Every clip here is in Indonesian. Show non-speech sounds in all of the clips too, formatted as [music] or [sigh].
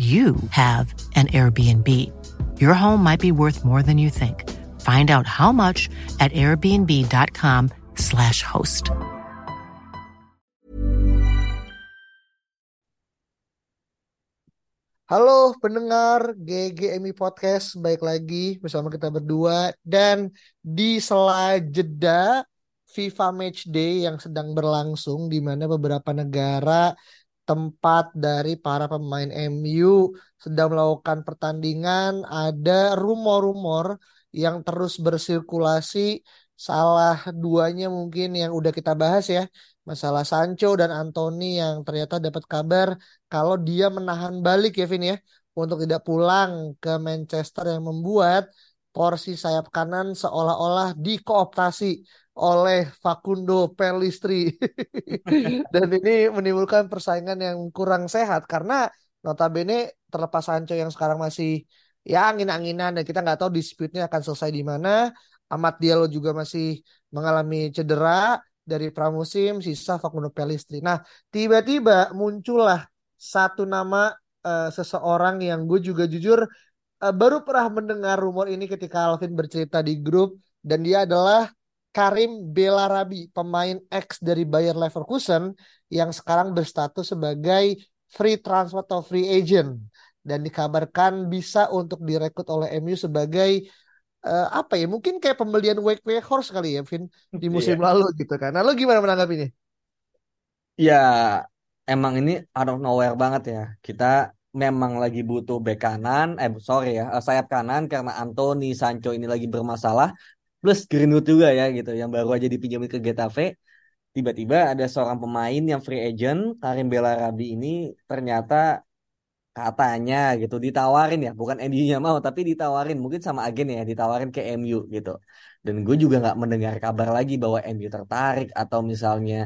you have an Airbnb. Your home might be worth more than you think. Find out how much at airbnb.com/slash host. Halo pendengar GGMI Podcast, baik lagi bersama kita berdua dan di sela jeda FIFA Match Day yang sedang berlangsung di mana beberapa negara tempat dari para pemain MU sedang melakukan pertandingan. Ada rumor-rumor yang terus bersirkulasi. Salah duanya mungkin yang udah kita bahas ya. Masalah Sancho dan Anthony yang ternyata dapat kabar kalau dia menahan balik ya Vin ya untuk tidak pulang ke Manchester yang membuat porsi sayap kanan seolah-olah dikooptasi oleh Facundo Pellistri [laughs] dan ini menimbulkan persaingan yang kurang sehat karena notabene terlepas Sancho yang sekarang masih ya angin-anginan dan kita nggak tahu dispute-nya akan selesai di mana Amat Diallo juga masih mengalami cedera dari pramusim sisa Facundo Pellistri. Nah, tiba-tiba muncullah satu nama uh, seseorang yang gue juga jujur uh, baru pernah mendengar rumor ini ketika Alvin bercerita di grup dan dia adalah Karim Belarabi, pemain ex dari Bayer Leverkusen yang sekarang berstatus sebagai free transfer atau free agent dan dikabarkan bisa untuk direkrut oleh MU sebagai uh, apa ya mungkin kayak pembelian Wake Horse kali ya Vin di iya. musim yeah. lalu gitu kan. Nah lo gimana menanggapinya? Ya emang ini out of nowhere banget ya. Kita memang lagi butuh bek kanan, eh sorry ya eh, sayap kanan karena Anthony Sancho ini lagi bermasalah. Plus Greenwood juga ya gitu. Yang baru aja dipinjamin ke Getafe. Tiba-tiba ada seorang pemain yang free agent Karim Belarabi ini ternyata katanya gitu ditawarin ya. Bukan MU-nya mau tapi ditawarin. Mungkin sama agen ya ditawarin ke MU gitu. Dan gue juga nggak mendengar kabar lagi bahwa MU tertarik atau misalnya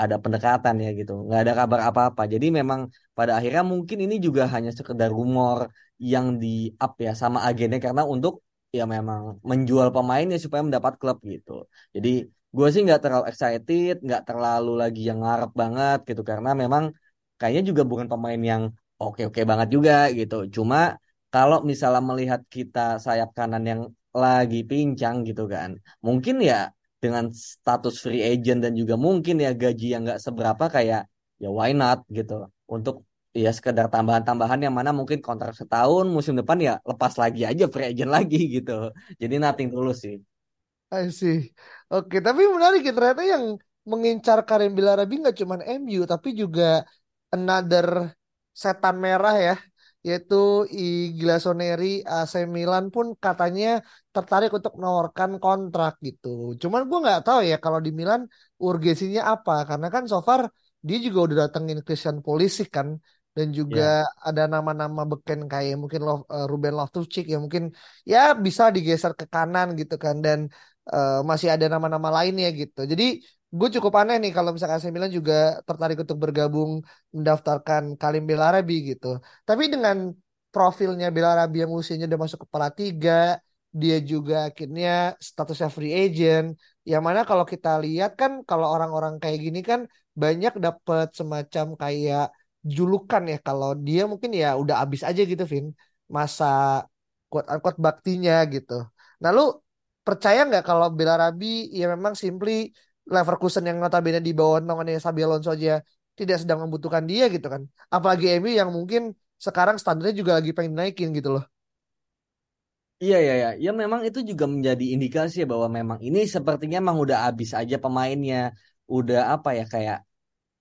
ada pendekatan ya gitu. Nggak ada kabar apa-apa. Jadi memang pada akhirnya mungkin ini juga hanya sekedar rumor yang di up ya sama agennya. Karena untuk ya memang menjual pemainnya supaya mendapat klub gitu. Jadi gue sih nggak terlalu excited nggak terlalu lagi yang ngarep banget gitu. Karena memang kayaknya juga bukan pemain yang oke-oke banget juga gitu. Cuma kalau misalnya melihat kita sayap kanan yang lagi pincang gitu kan, mungkin ya dengan status free agent dan juga mungkin ya gaji yang nggak seberapa kayak ya why not gitu. Untuk ya sekedar tambahan-tambahan yang mana mungkin kontrak setahun musim depan ya lepas lagi aja free agent lagi [laughs] gitu. Jadi nothing tulus sih. I see. Oke, tapi menarik ya ternyata yang mengincar Karim Bilarabi nggak cuma MU tapi juga another setan merah ya yaitu Igla Soneri AC Milan pun katanya tertarik untuk menawarkan kontrak gitu. Cuman gue nggak tahu ya kalau di Milan urgensinya apa karena kan so far dia juga udah datengin Christian Pulisic kan dan juga yeah. ada nama-nama beken kayak mungkin Love, uh, Ruben Loftus-Cheek ya mungkin ya bisa digeser ke kanan gitu kan dan uh, masih ada nama-nama lainnya gitu. Jadi gue cukup aneh nih kalau misalkan AC Milan juga tertarik untuk bergabung mendaftarkan Kalim Belarabi gitu. Tapi dengan profilnya Belarabi yang usianya udah masuk kepala tiga, dia juga akhirnya statusnya free agent. Yang mana kalau kita lihat kan kalau orang-orang kayak gini kan banyak dapat semacam kayak julukan ya kalau dia mungkin ya udah abis aja gitu Vin masa unquote baktinya gitu. Nah lu percaya nggak kalau Belarabi ya memang simply Leverkusen yang notabene di bawah naungannya Xabi Alonso aja tidak sedang membutuhkan dia gitu kan. Apalagi MU yang mungkin sekarang standarnya juga lagi pengen naikin gitu loh. Iya iya iya, ya memang itu juga menjadi indikasi ya bahwa memang ini sepertinya emang udah habis aja pemainnya, udah apa ya kayak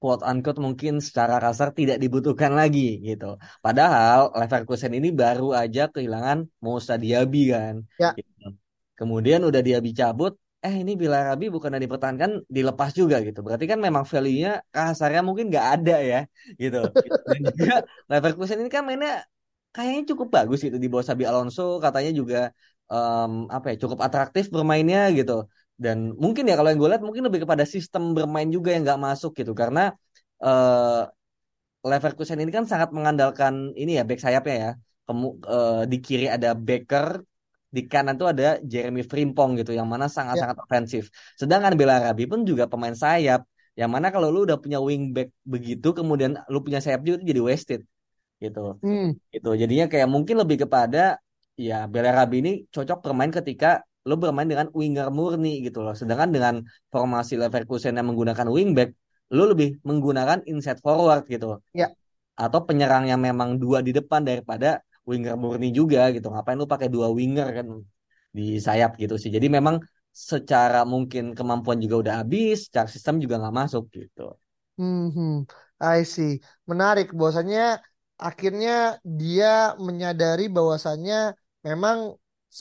quote unquote mungkin secara kasar tidak dibutuhkan lagi gitu. Padahal Leverkusen ini baru aja kehilangan Moussa Diaby kan. Ya. Gitu. Kemudian udah Diaby cabut, eh ini Bilarabi bukan dipertahankan dilepas juga gitu. Berarti kan memang value-nya kasarnya mungkin nggak ada ya gitu. Dan juga Leverkusen ini kan mainnya kayaknya cukup bagus gitu di bawah Xabi Alonso katanya juga um, apa ya cukup atraktif bermainnya gitu dan mungkin ya kalau yang gue lihat mungkin lebih kepada sistem bermain juga yang nggak masuk gitu karena uh, Leverkusen ini kan sangat mengandalkan ini ya back sayapnya ya Kemu, uh, di kiri ada Becker di kanan tuh ada Jeremy Frimpong gitu yang mana sangat-sangat ya. ofensif sedangkan Belarabi pun juga pemain sayap yang mana kalau lu udah punya wingback begitu kemudian lu punya sayap juga jadi wasted gitu. Hmm. Gitu. Jadinya kayak mungkin lebih kepada ya Belarabi ini cocok bermain ketika lo bermain dengan winger murni gitu loh. Sedangkan dengan formasi Leverkusen yang menggunakan wingback, lo lebih menggunakan inside forward gitu. Ya. Atau penyerang yang memang dua di depan daripada winger murni juga gitu. Ngapain lo pakai dua winger kan di sayap gitu sih. Jadi memang secara mungkin kemampuan juga udah habis, secara sistem juga nggak masuk gitu. Hmm. I see. Menarik. Bahwasanya akhirnya dia menyadari bahwasannya memang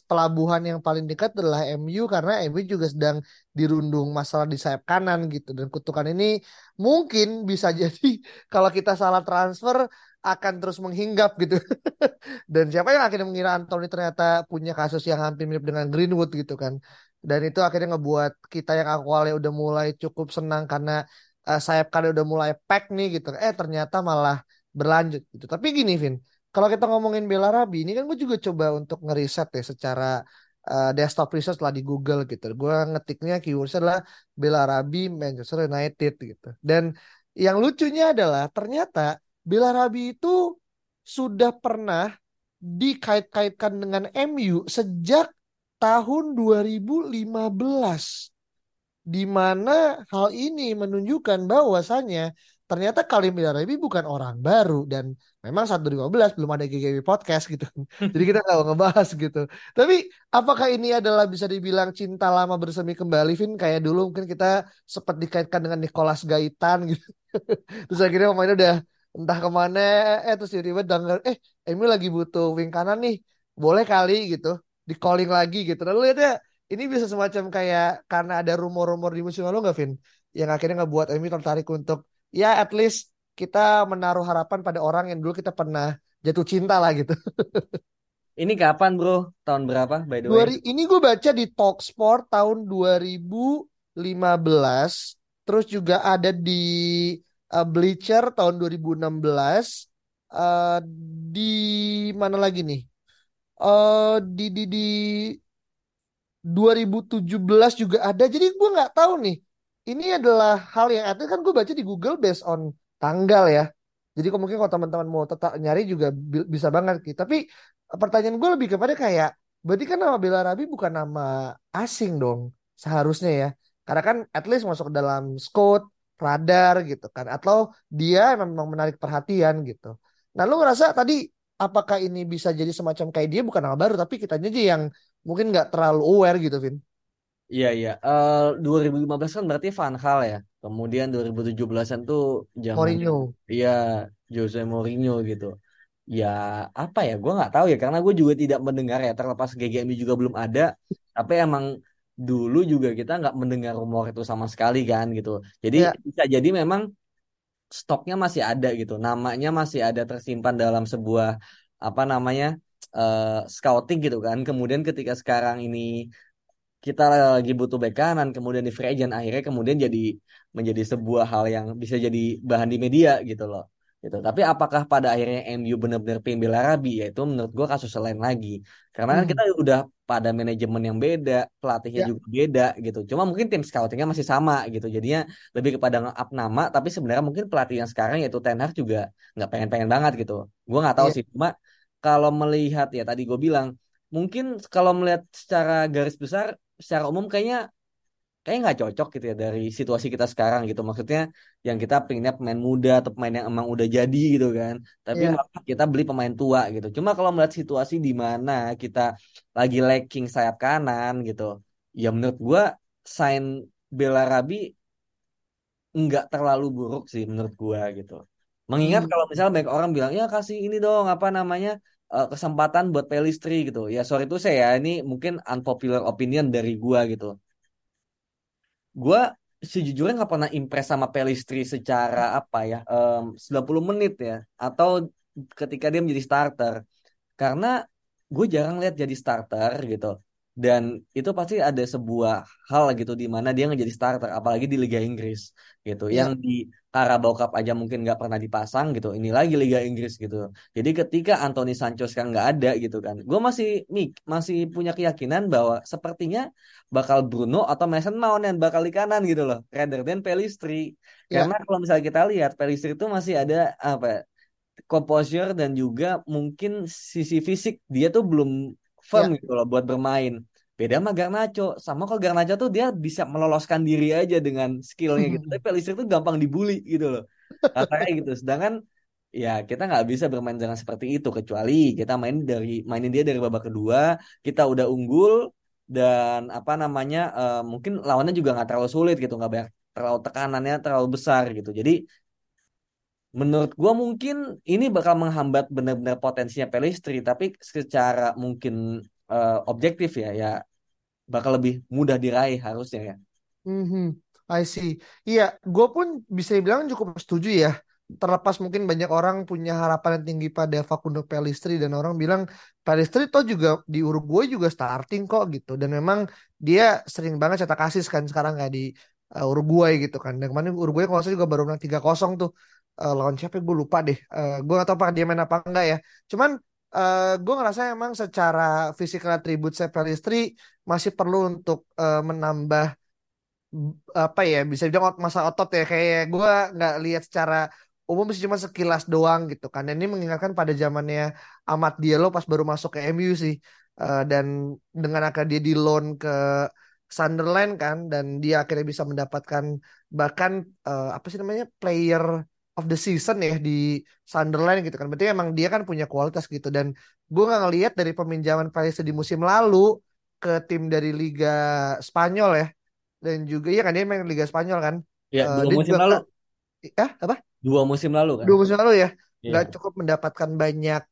pelabuhan yang paling dekat adalah MU karena MU juga sedang dirundung masalah di sayap kanan gitu. Dan kutukan ini mungkin bisa [laughs] jadi kalau kita salah transfer akan terus menghinggap gitu. [laughs] Dan siapa yang akhirnya mengira Anthony ternyata punya kasus yang hampir mirip dengan Greenwood gitu kan. Dan itu akhirnya ngebuat kita yang awalnya udah mulai cukup senang karena uh, sayap kanan udah mulai pack nih gitu. Eh ternyata malah berlanjut gitu. Tapi gini Vin, kalau kita ngomongin Bella Rabi ini kan gue juga coba untuk ngeriset ya secara uh, desktop research lah di Google gitu. Gue ngetiknya keywordsnya adalah Bella Rabi Manchester United gitu. Dan yang lucunya adalah ternyata Bella Rabi itu sudah pernah dikait-kaitkan dengan MU sejak tahun 2015 di mana hal ini menunjukkan bahwasannya ternyata Kalim Bilarabi bukan orang baru dan memang 1.15 belum ada GGW podcast gitu. [laughs] Jadi kita nggak ngebahas gitu. Tapi apakah ini adalah bisa dibilang cinta lama bersemi kembali Vin kayak dulu mungkin kita sempat dikaitkan dengan Nicholas Gaitan gitu. [laughs] terus akhirnya pemainnya udah entah ke mana eh terus tiba-tiba denger eh Emil lagi butuh wing kanan nih boleh kali gitu di calling lagi gitu lalu lihat ya ini bisa semacam kayak karena ada rumor-rumor di musim lalu nggak Vin yang akhirnya ngebuat Emil tertarik untuk ya at least kita menaruh harapan pada orang yang dulu kita pernah jatuh cinta lah gitu. [laughs] Ini kapan bro? Tahun berapa by the way? Ini gue baca di Talksport tahun 2015. Terus juga ada di uh, Bleacher tahun 2016. Uh, di mana lagi nih? Uh, di di di 2017 juga ada. Jadi gue nggak tahu nih ini adalah hal yang itu kan gue baca di Google based on tanggal ya. Jadi kalau mungkin kalau teman-teman mau tetap nyari juga bisa banget gitu. Tapi pertanyaan gue lebih kepada kayak berarti kan nama Bella Rabi bukan nama asing dong seharusnya ya. Karena kan at least masuk dalam scout, radar gitu kan. Atau dia memang menarik perhatian gitu. Nah lu ngerasa tadi apakah ini bisa jadi semacam kayak dia bukan nama baru tapi kita aja yang mungkin nggak terlalu aware gitu Vin. Iya iya. Uh, 2015 kan berarti Van Gaal ya. Kemudian 2017-an tuh zaman Mourinho. Iya, Jose Mourinho gitu. Ya apa ya? Gue nggak tahu ya karena gue juga tidak mendengar ya. Terlepas GGMI juga belum ada. Tapi emang dulu juga kita nggak mendengar rumor itu sama sekali kan gitu. Jadi ya. bisa jadi memang stoknya masih ada gitu. Namanya masih ada tersimpan dalam sebuah apa namanya uh, scouting gitu kan. Kemudian ketika sekarang ini kita lagi butuh bek kanan kemudian di free agent akhirnya kemudian jadi menjadi sebuah hal yang bisa jadi bahan di media gitu loh. Gitu. Tapi apakah pada akhirnya MU benar-benar pengen Belarabi ya itu menurut gua kasus lain lagi. Karena kan Hmm. kita udah pada manajemen yang beda pelatihnya Ya. juga beda gitu. Cuma mungkin tim scoutingnya masih sama gitu. Jadinya lebih kepada nge-up nama tapi sebenarnya mungkin pelatih yang sekarang yaitu Ten Hag juga nggak pengen-pengen banget gitu. Gua nggak tahu Iya. sih. Cuma kalau melihat ya tadi gue bilang mungkin kalau melihat secara garis besar secara umum kayaknya kayaknya nggak cocok gitu ya dari situasi kita sekarang gitu maksudnya yang kita pengennya pemain muda atau pemain yang emang udah jadi gitu kan tapi Iya. malah kita beli pemain tua gitu cuma kalau melihat situasi di mana kita lagi lacking sayap kanan gitu ya menurut gua sign Belarabi nggak terlalu buruk sih menurut gua gitu mengingat Hmm. kalau misalnya banyak orang bilang ya kasih ini dong apa namanya eh, kesempatan buat Pelistri gitu. Ya sorry itu saya ya ini mungkin unpopular opinion dari gua gitu. Gue sejujurnya nggak pernah impress sama Pelistri secara apa ya em, 90 menit ya atau ketika dia menjadi starter. Karena gue jarang lihat jadi starter gitu dan itu pasti ada sebuah hal gitu di mana dia nggak jadi starter apalagi di Liga Inggris gitu Iya. yang di Carabao Cup aja mungkin nggak pernah dipasang gitu ini lagi Liga Inggris gitu jadi ketika Anthony Sancho sekarang nggak ada gitu kan gue masih mik masih punya keyakinan bahwa sepertinya bakal Bruno atau Mason Mount yang bakal di kanan gitu loh rather than Pelistri Iya. karena kalau misalnya kita lihat Pelistri itu masih ada apa ya, composure dan juga mungkin sisi fisik dia tuh belum firm Ya. gitu loh buat bermain. Beda sama Garnacho. Sama kalau Garnacho tuh dia bisa meloloskan diri aja dengan skillnya gitu. Tapi Pelistri tuh gampang dibully gitu loh. Katanya gitu. Sedangkan ya kita nggak bisa bermain dengan seperti itu kecuali kita main dari mainin dia dari babak kedua kita udah unggul dan apa namanya eh, mungkin lawannya juga nggak terlalu sulit gitu nggak banyak terlalu tekanannya terlalu besar gitu. Jadi menurut gua mungkin ini bakal menghambat benar-benar potensinya Pelistri tapi secara mungkin eh, objektif ya ya bakal lebih mudah diraih harusnya ya. Mhm, I see. Iya, gue pun bisa dibilang cukup setuju ya. Terlepas mungkin banyak orang punya harapan yang tinggi pada Facundo Pellistri dan orang bilang Pellistri toh juga di Uruguay juga starting kok gitu. Dan memang dia sering banget cetak asis kan sekarang kayak di uh, Uruguay gitu kan. Dan kemarin Uruguay kalau salah juga baru menang 3-0 tuh Uh, lawan siapa gue lupa deh. Uh, gue gak tahu apakah dia main apa enggak ya. Cuman uh, gue ngerasa emang secara physical attribute saya Pellistri masih perlu untuk uh, menambah apa ya bisa bilang masa otot ya kayak gue nggak lihat secara umum sih cuma sekilas doang gitu kan dan ini mengingatkan pada zamannya Ahmad Diallo pas baru masuk ke MU sih Eh, dan dengan akhirnya dia di loan ke Sunderland kan dan dia akhirnya bisa mendapatkan bahkan eh, apa sih namanya player of the season ya di Sunderland gitu kan. Berarti emang dia kan punya kualitas gitu. Dan gue nggak ngelihat dari peminjaman Palace di musim lalu ke tim dari Liga Spanyol ya. Dan juga ya kan dia main Liga Spanyol kan. Ya, Eh, dua dia musim juga lalu, ah apa? Dua musim lalu kan. dua musim lalu ya? Iya. nggak cukup mendapatkan banyak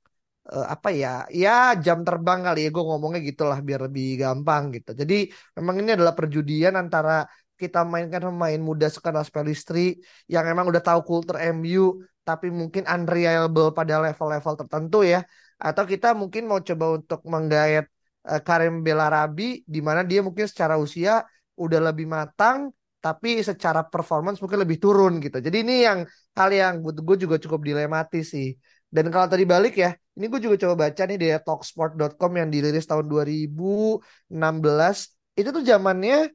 eh, apa ya ya jam terbang kali ya. Gue ngomongnya gitulah biar lebih gampang gitu. Jadi memang ini adalah perjudian antara kita mainkan pemain muda sekelas Pelistri yang emang udah tahu kultur MU tapi mungkin unreliable pada level-level tertentu ya atau kita mungkin mau coba untuk menggayat eh, Karim Belarabi di mana dia mungkin secara usia udah lebih matang tapi secara performance mungkin lebih turun gitu jadi ini yang hal yang gue juga cukup dilematis sih. Dan kalau tadi balik ya, ini gue juga coba baca nih dari talksport.com yang dirilis tahun 2016. Itu tuh zamannya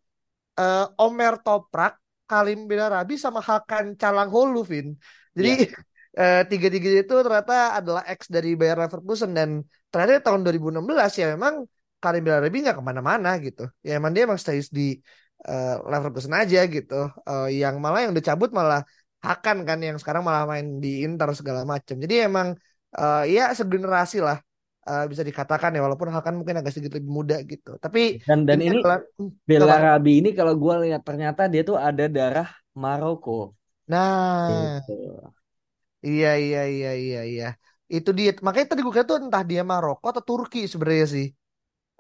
eh, Omer Toprak, Kalim Belarabi sama Hakan Calhanoglu, Vin. Jadi Iya. [laughs] eh, tiga-tiga itu ternyata adalah ex dari Bayer Leverkusen dan ternyata tahun 2016 ya memang Kalim Belarabi nggak ke mana-mana gitu. Ya emang dia emang stays di eh, Leverkusen aja gitu. Eh, yang malah yang udah cabut malah Hakan kan yang sekarang malah main di Inter segala macam. Jadi emang eh, ya segenerasi lah eh, bisa dikatakan ya walaupun Hakan mungkin agak sedikit lebih muda gitu. Tapi Dan dan ini Hmm, apa? Belarabi ini kalau gue lihat ternyata dia tuh ada darah Maroko. Nah, Gitu. iya iya iya iya iya. Itu dia. Makanya tadi gue kira tuh entah dia Maroko atau Turki sebenarnya sih.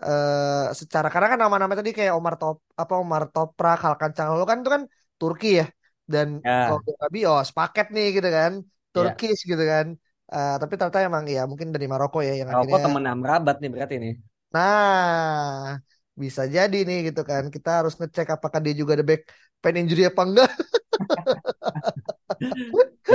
Eh secara karena kan nama-nama tadi kayak Omar Top apa Omar Toprak, Hakan Calhanoglu kan itu kan Turki ya. Dan kalau Ya, Belarabi oh sepaket nih gitu kan. ya. Turkish gitu kan. Eh tapi ternyata emang ya mungkin dari Maroko ya yang Maroko akhirnya temen Amrabat nih berarti nih. Nah, bisa jadi nih gitu kan. Kita harus ngecek apakah dia juga ada back pain injury apa enggak. [laughs]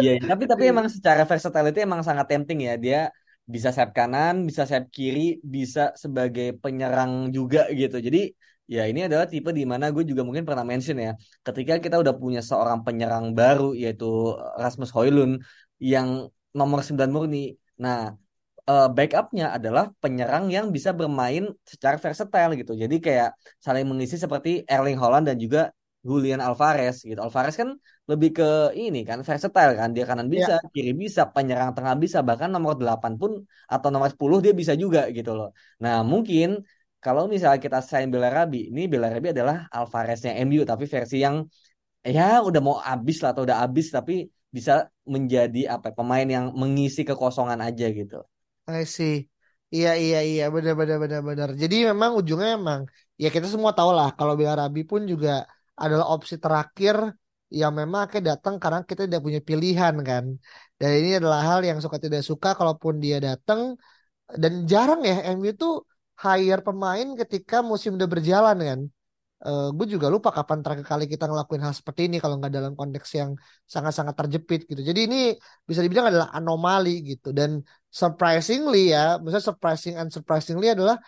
Iya, iya. tapi tapi emang secara versatility emang sangat tempting ya. Dia bisa sayap kanan, bisa sayap kiri, bisa sebagai penyerang juga gitu. Jadi ya ini adalah tipe di mana gue juga mungkin pernah mention ya. Ketika kita udah punya seorang penyerang baru yaitu Rasmus Højlund yang nomor 9 murni. Nah, uh, backupnya adalah penyerang yang bisa bermain secara versatile gitu. Jadi kayak saling mengisi seperti Erling Haaland dan juga Julian Alvarez gitu. Alvarez kan lebih ke ini kan versatile kan. Dia kanan bisa, Ya. kiri bisa, penyerang tengah bisa, bahkan nomor 8 pun atau nomor 10 dia bisa juga gitu loh. Nah, mungkin kalau misalnya kita sign Belarabi, ini Belarabi adalah Alvareznya MU tapi versi yang ya udah mau habis lah atau udah habis tapi bisa menjadi apa pemain yang mengisi kekosongan aja gitu. I see. Iya iya iya benar benar benar benar. Jadi memang ujungnya emang ya kita semua tahu lah kalau Rabi pun juga adalah opsi terakhir yang memang akan datang karena kita tidak punya pilihan kan. Dan ini adalah hal yang suka tidak suka kalaupun dia datang dan jarang ya MU tuh hire pemain ketika musim udah berjalan kan. Eh gue juga lupa kapan terakhir kali kita ngelakuin hal seperti ini kalau nggak dalam konteks yang sangat-sangat terjepit gitu. Jadi ini bisa dibilang adalah anomali gitu dan surprisingly ya, misalnya surprising and surprisingly adalah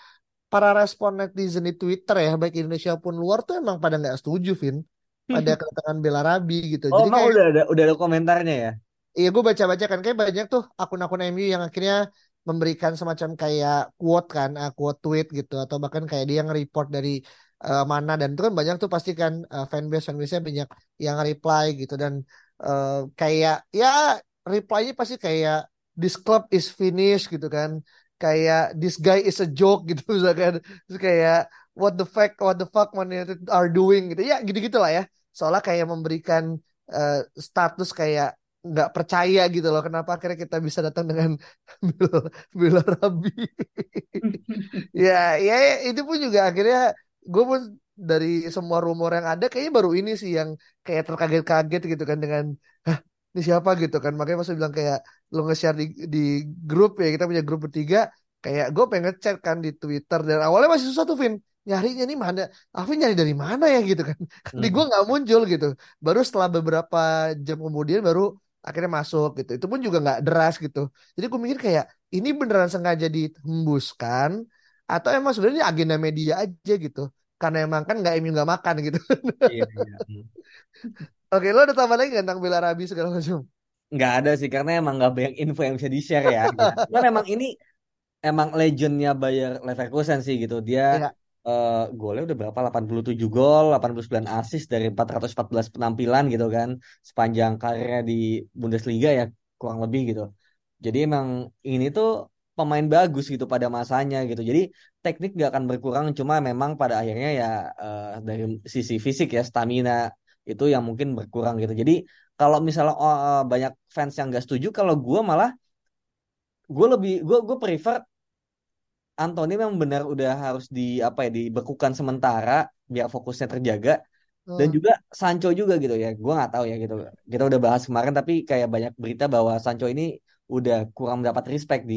para respon netizen di Twitter ya, baik Indonesia pun luar tuh emang pada nggak setuju, Vin, pada kedatangan Bella Rabi gitu. Oh, Jadi kayak udah ada udah ada komentarnya ya? Iya gue baca-baca kan kayak banyak tuh akun-akun MU yang akhirnya memberikan semacam kayak quote kan, uh, quote tweet gitu atau bahkan kayak dia nge-report dari uh, mana dan itu kan banyak tuh pasti kan uh, fanbase fanbase banyak yang reply gitu dan uh, kayak ya reply-nya pasti kayak this club is finished gitu kan. Kayak this guy is a joke [laughs] gitu misalkan. Terus kayak what the fuck what the fuck Man are doing gitu. Ya gitu-gitu lah ya. Soalnya kayak memberikan uh, status kayak nggak percaya gitu loh kenapa akhirnya kita bisa datang dengan Bila, Bila Rabi ya ya itu pun juga akhirnya gue pun dari semua rumor yang ada kayaknya baru ini sih yang kayak terkaget-kaget gitu kan dengan Hah, ini siapa? gitu kan. Makanya pas bilang kayak lo nge-share di, di grup ya kita punya grup bertiga kayak gue pengen ngechat kan di Twitter. Dan awalnya masih susah tuh Vin nyarinya nih mana? Alvin nyari dari mana ya gitu kan. [laughs] Di gue nggak muncul gitu. Baru setelah beberapa jam kemudian baru akhirnya masuk gitu. Itu pun juga nggak deras gitu. Jadi gue mikir kayak ini beneran sengaja dihembuskan atau emang sebenarnya agenda media aja gitu karena emang kan nggak emang nggak makan gitu Iya, iya. [laughs] oke lo ada tambah lagi tentang Bella Rabi segala macam Nggak ada sih karena emang nggak banyak info yang bisa di-share ya. Gitu. Cuman emang ini emang legendnya Bayer Leverkusen sih gitu. Dia ya eh golnya udah berapa? 87 gol, 89 assist dari 414 penampilan gitu kan. Sepanjang karirnya di Bundesliga ya kurang lebih gitu. Jadi emang ini tuh pemain bagus gitu pada masanya gitu. Jadi teknik gak akan berkurang cuma memang pada akhirnya ya eh, dari sisi fisik ya stamina itu yang mungkin berkurang gitu. Jadi kalau misalnya eh, banyak fans yang gak setuju kalau gue malah gue lebih gue gue prefer Anthony memang benar udah harus di apa ya dibekukan sementara biar fokusnya terjaga dan Hmm, juga Sancho juga gitu ya gue nggak tahu ya gitu kita udah bahas kemarin tapi kayak banyak berita bahwa Sancho ini udah kurang mendapat respect di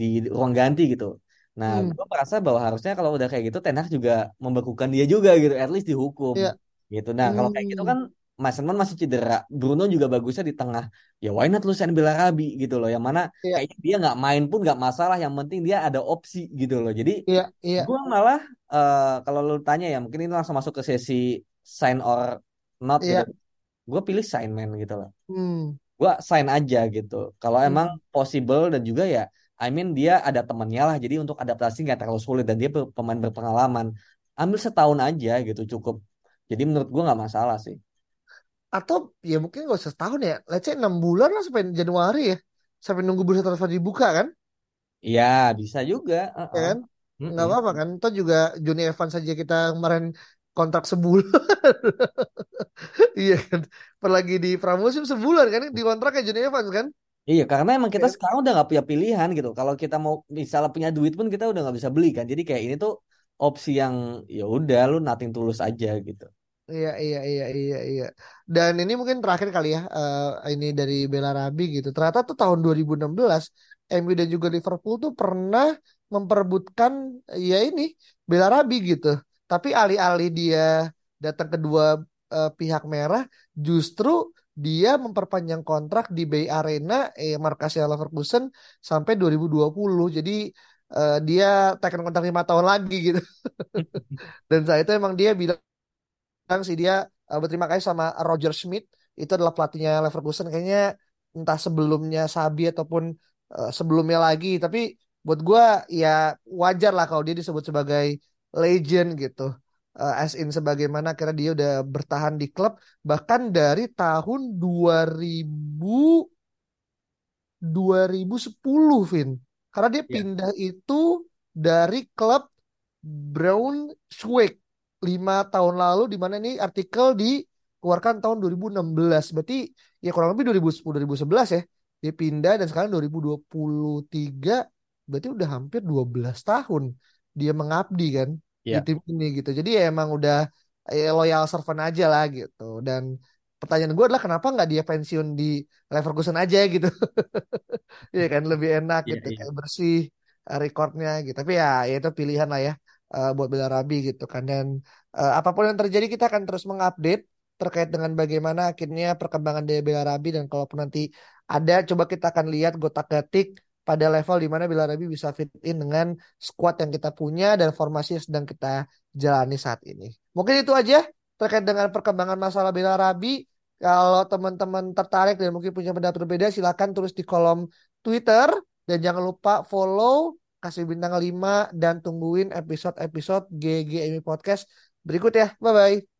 di ruang ganti gitu. Nah hmm, gue merasa bahwa harusnya kalau udah kayak gitu Ten Hag juga membekukan dia juga gitu at least dihukum ya gitu. Nah kalau kayak gitu hmm, kan Mason masih cedera. Bruno juga bagusnya di tengah. Ya why not lu sign Bellarabi gitu loh yang mana ya kayaknya dia nggak main pun nggak masalah yang penting dia ada opsi gitu loh. Jadi iya iya. gue malah eh, kalau lu tanya ya mungkin ini langsung masuk ke sesi sign or not gitu. Iya gue pilih sign man gitu loh. Hmm, gue sign aja gitu. Kalau emang hmm. possible dan juga ya I mean dia ada temennya lah jadi untuk adaptasi nggak terlalu sulit dan dia pe- pemain berpengalaman. Ambil setahun aja gitu cukup. Jadi menurut gue nggak masalah sih. Atau ya mungkin gak usah setahun ya. Let's say 6 bulan lah sampai Januari ya. Sampai nunggu bursa transfer dibuka kan? Iya bisa juga. Ya uh-uh. kan? Nggak Mm-mm. apa-apa kan? Toh juga Johnny Evans saja kita kemarin kontrak sebulan [laughs] iya kan per lagi di pramusim sebulan kan di kontraknya Johnny Evans kan Iya, karena emang kita ya kan? sekarang udah nggak punya pilihan gitu. Kalau kita mau misalnya punya duit pun kita udah nggak bisa beli kan. Jadi kayak ini tuh opsi yang ya udah lu nothing tulus aja gitu. iya iya iya iya iya dan ini mungkin terakhir kali ya eh, ini dari Bella Rabi gitu ternyata tuh tahun 2016 MU dan juga Liverpool tuh pernah memperebutkan ya ini Bella Rabi gitu Tapi alih-alih dia datang kedua uh, pihak merah, justru dia memperpanjang kontrak di Bay Arena eh markasnya Leverkusen sampai 2020. Jadi uh, dia tekan kontrak lima tahun lagi gitu. [laughs] Dan saat itu emang dia bilang sih dia uh, berterima kasih sama Roger Schmidt itu adalah pelatihnya Leverkusen kayaknya entah sebelumnya Sabi ataupun uh, sebelumnya lagi tapi buat gue ya wajar lah kalau dia disebut sebagai legend gitu uh, as in sebagaimana kira dia udah bertahan di klub bahkan dari tahun 2000 2010 Vin karena dia yeah. pindah itu dari klub Brown Schweik lima tahun lalu di mana ini artikel di keluarkan tahun 2016. Berarti ya kurang lebih 2010 2011 ya. Dia pindah dan sekarang 2023 berarti udah hampir 12 tahun dia mengabdi kan yeah. di tim ini gitu. Jadi ya emang udah ya, loyal servant aja lah gitu. Dan pertanyaan gue adalah kenapa nggak dia pensiun di Leverkusen aja gitu. [laughs] Iya kan lebih enak yeah, gitu yeah. kayak bersih uh, recordnya gitu. Tapi ya, ya itu pilihan lah ya uh, buat Bela Rabi gitu kan. Dan uh, apa pun yang terjadi kita akan terus mengupdate terkait dengan bagaimana akhirnya perkembangan dari Bela Rabi dan kalaupun nanti ada coba kita akan lihat gotak gatik pada level di mana Bela Rabi bisa fit in dengan squad yang kita punya dan formasi yang sedang kita jalani saat ini. Mungkin itu aja terkait dengan perkembangan masalah Bela Rabi. Kalau teman-teman tertarik dan mungkin punya pendapat berbeda silahkan tulis di kolom Twitter dan jangan lupa follow kasih bintang 5 dan tungguin episode-episode GGMI Podcast berikut ya. Bye